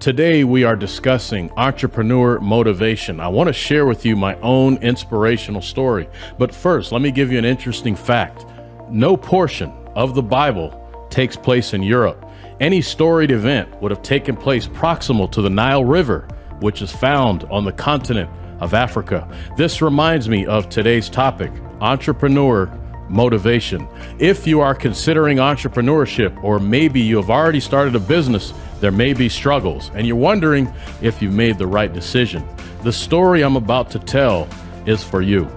Today, we are discussing entrepreneur motivation. I want to share with you my own inspirational story. But first, let me give you an interesting fact. No portion of the Bible takes place in Europe. Any storied event would have taken place proximal to the Nile River, which is found on the continent of Africa. This reminds me of today's topic entrepreneur motivation. If you are considering entrepreneurship, or maybe you have already started a business, there may be struggles, and you're wondering if you've made the right decision. The story I'm about to tell is for you.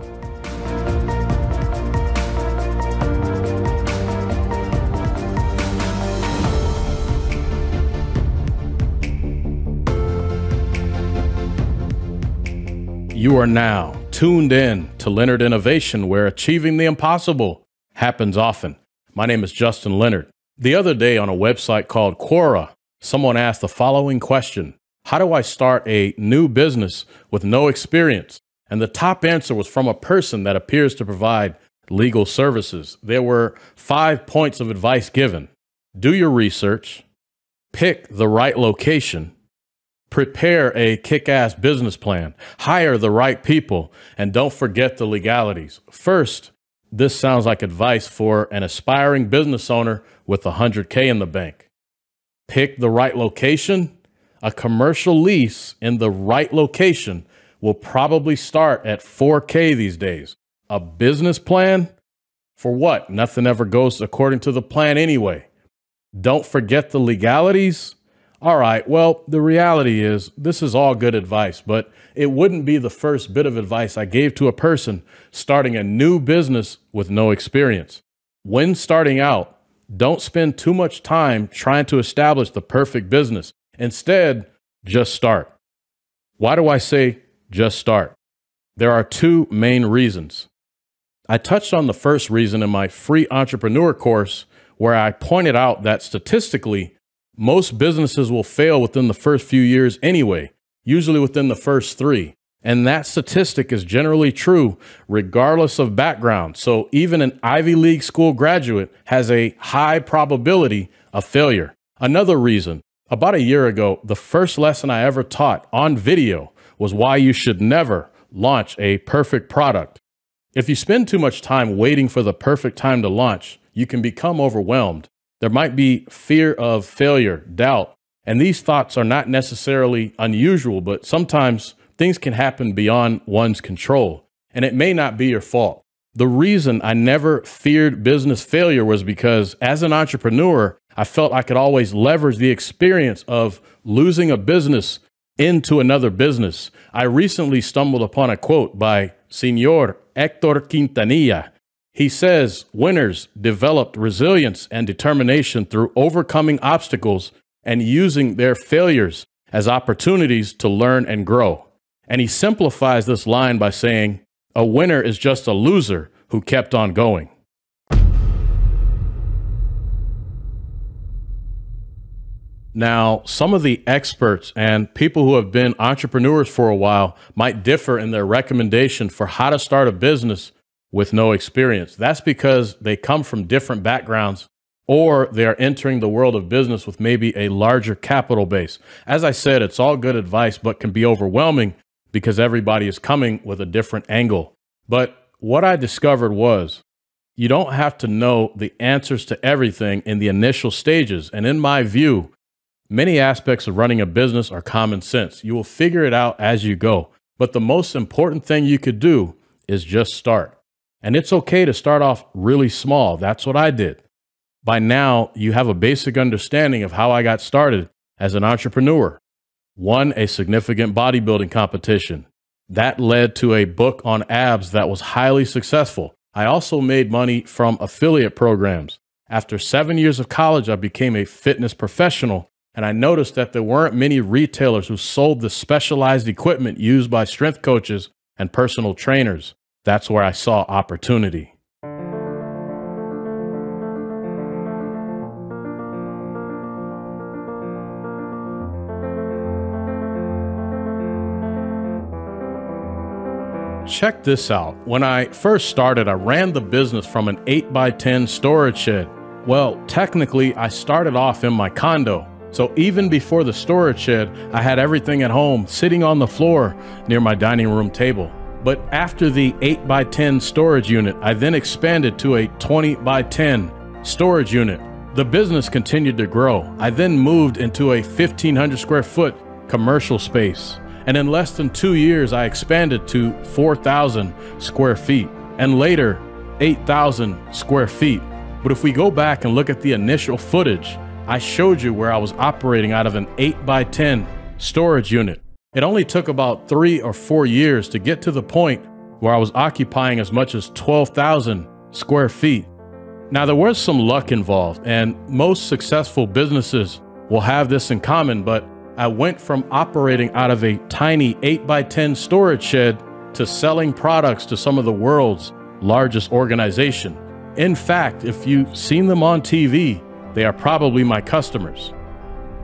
You are now tuned in to Leonard Innovation, where achieving the impossible happens often. My name is Justin Leonard. The other day on a website called Quora, someone asked the following question How do I start a new business with no experience? And the top answer was from a person that appears to provide legal services. There were five points of advice given do your research, pick the right location prepare a kick ass business plan, hire the right people, and don't forget the legalities. First, this sounds like advice for an aspiring business owner with 100K in the bank. Pick the right location. A commercial lease in the right location will probably start at 4K these days. A business plan? For what? Nothing ever goes according to the plan anyway. Don't forget the legalities all right, well, the reality is this is all good advice, but it wouldn't be the first bit of advice I gave to a person starting a new business with no experience. When starting out, don't spend too much time trying to establish the perfect business. Instead, just start. Why do I say just start? There are two main reasons. I touched on the first reason in my free entrepreneur course, where I pointed out that statistically, most businesses will fail within the first few years anyway, usually within the first three. And that statistic is generally true regardless of background. So even an Ivy League school graduate has a high probability of failure. Another reason, about a year ago, the first lesson I ever taught on video was why you should never launch a perfect product. If you spend too much time waiting for the perfect time to launch, you can become overwhelmed there might be fear of failure, doubt, and these thoughts are not necessarily unusual, but sometimes things can happen beyond one's control, and it may not be your fault. The reason I never feared business failure was because as an entrepreneur, I felt I could always leverage the experience of losing a business into another business. I recently stumbled upon a quote by Senor Hector Quintanilla, he says winners developed resilience and determination through overcoming obstacles and using their failures as opportunities to learn and grow. And he simplifies this line by saying, A winner is just a loser who kept on going. Now, some of the experts and people who have been entrepreneurs for a while might differ in their recommendation for how to start a business with no experience. That's because they come from different backgrounds or they are entering the world of business with maybe a larger capital base. As I said, it's all good advice, but can be overwhelming because everybody is coming with a different angle. But what I discovered was you don't have to know the answers to everything in the initial stages. And in my view, many aspects of running a business are common sense. You will figure it out as you go. But the most important thing you could do is just start. And it's okay to start off really small. That's what I did. By now, you have a basic understanding of how I got started as an entrepreneur. Won a significant bodybuilding competition. That led to a book on abs that was highly successful. I also made money from affiliate programs. After seven years of college, I became a fitness professional, and I noticed that there weren't many retailers who sold the specialized equipment used by strength coaches and personal trainers. That's where I saw opportunity. Check this out. When I first started, I ran the business from an 8x10 storage shed. Well, technically, I started off in my condo, So even before the storage shed, I had everything at home sitting on the floor near my dining room table. But after the 8 by 10 storage unit, I then expanded to a 20 by 10 storage unit. The business continued to grow. I then moved into a 1500 square foot commercial space. And in less than two years, I expanded to 4,000 square feet and later 8,000 square feet. But if we go back and look at the initial footage, I showed you where I was operating out of an 8 by 10 storage unit. It only took about three or four years to get to the point where I was occupying as much as 12,000 square feet. Now, there was some luck involved, and most successful businesses will have this in common, but I went from operating out of a tiny 8 by 10 storage shed to selling products to some of the world's largest organization. In fact, if you've seen them on TV, they are probably my customers.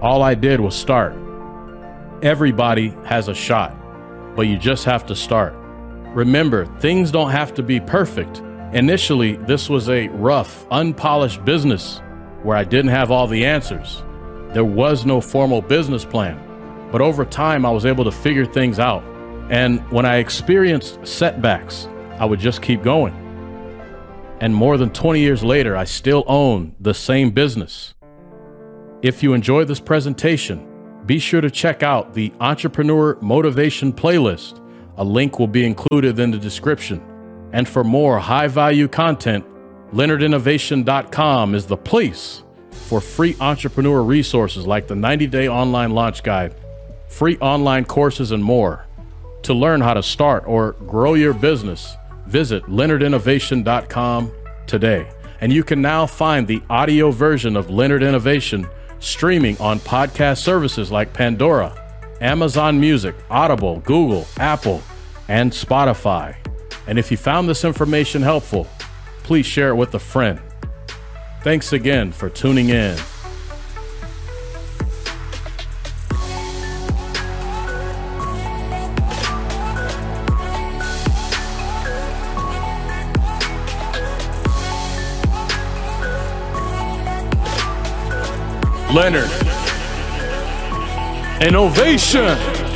All I did was start. Everybody has a shot, but you just have to start. Remember, things don't have to be perfect. Initially, this was a rough, unpolished business where I didn't have all the answers. There was no formal business plan. But over time, I was able to figure things out. And when I experienced setbacks, I would just keep going. And more than 20 years later, I still own the same business. If you enjoy this presentation, be sure to check out the Entrepreneur Motivation playlist. A link will be included in the description. And for more high value content, LeonardInnovation.com is the place for free entrepreneur resources like the 90 day online launch guide, free online courses, and more. To learn how to start or grow your business, visit leonardinnovation.com today. And you can now find the audio version of Leonard Innovation streaming on podcast services like Pandora, Amazon Music, Audible, Google, Apple, and Spotify. And if you found this information helpful, please share it with a friend. Thanks again for tuning in. Leonard. Innovation.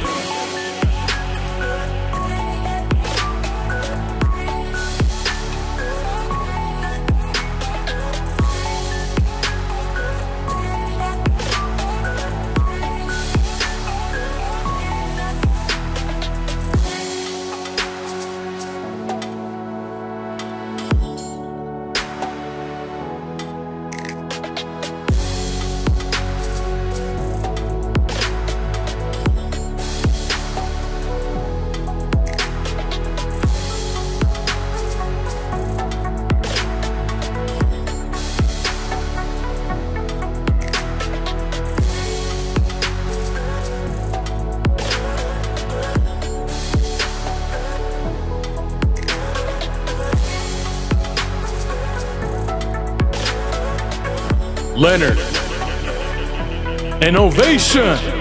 Leonard. Innovation.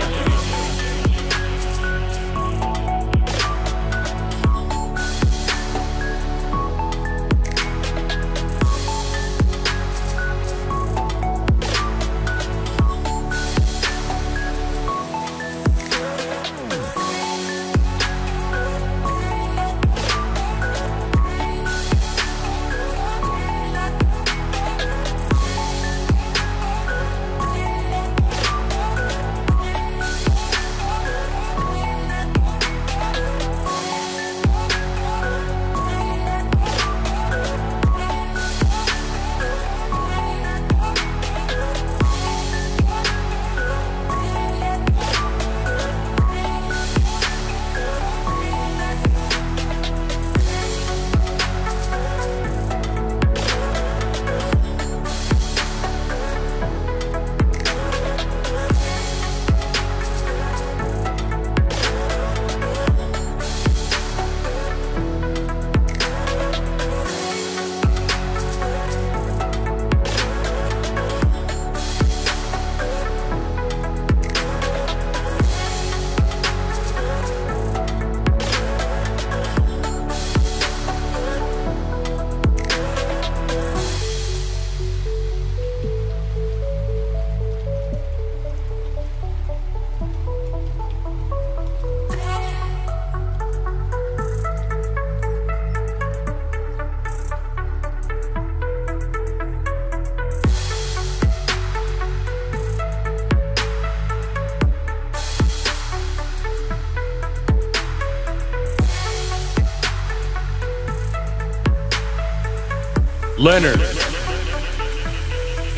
Leonard.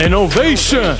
Innovation.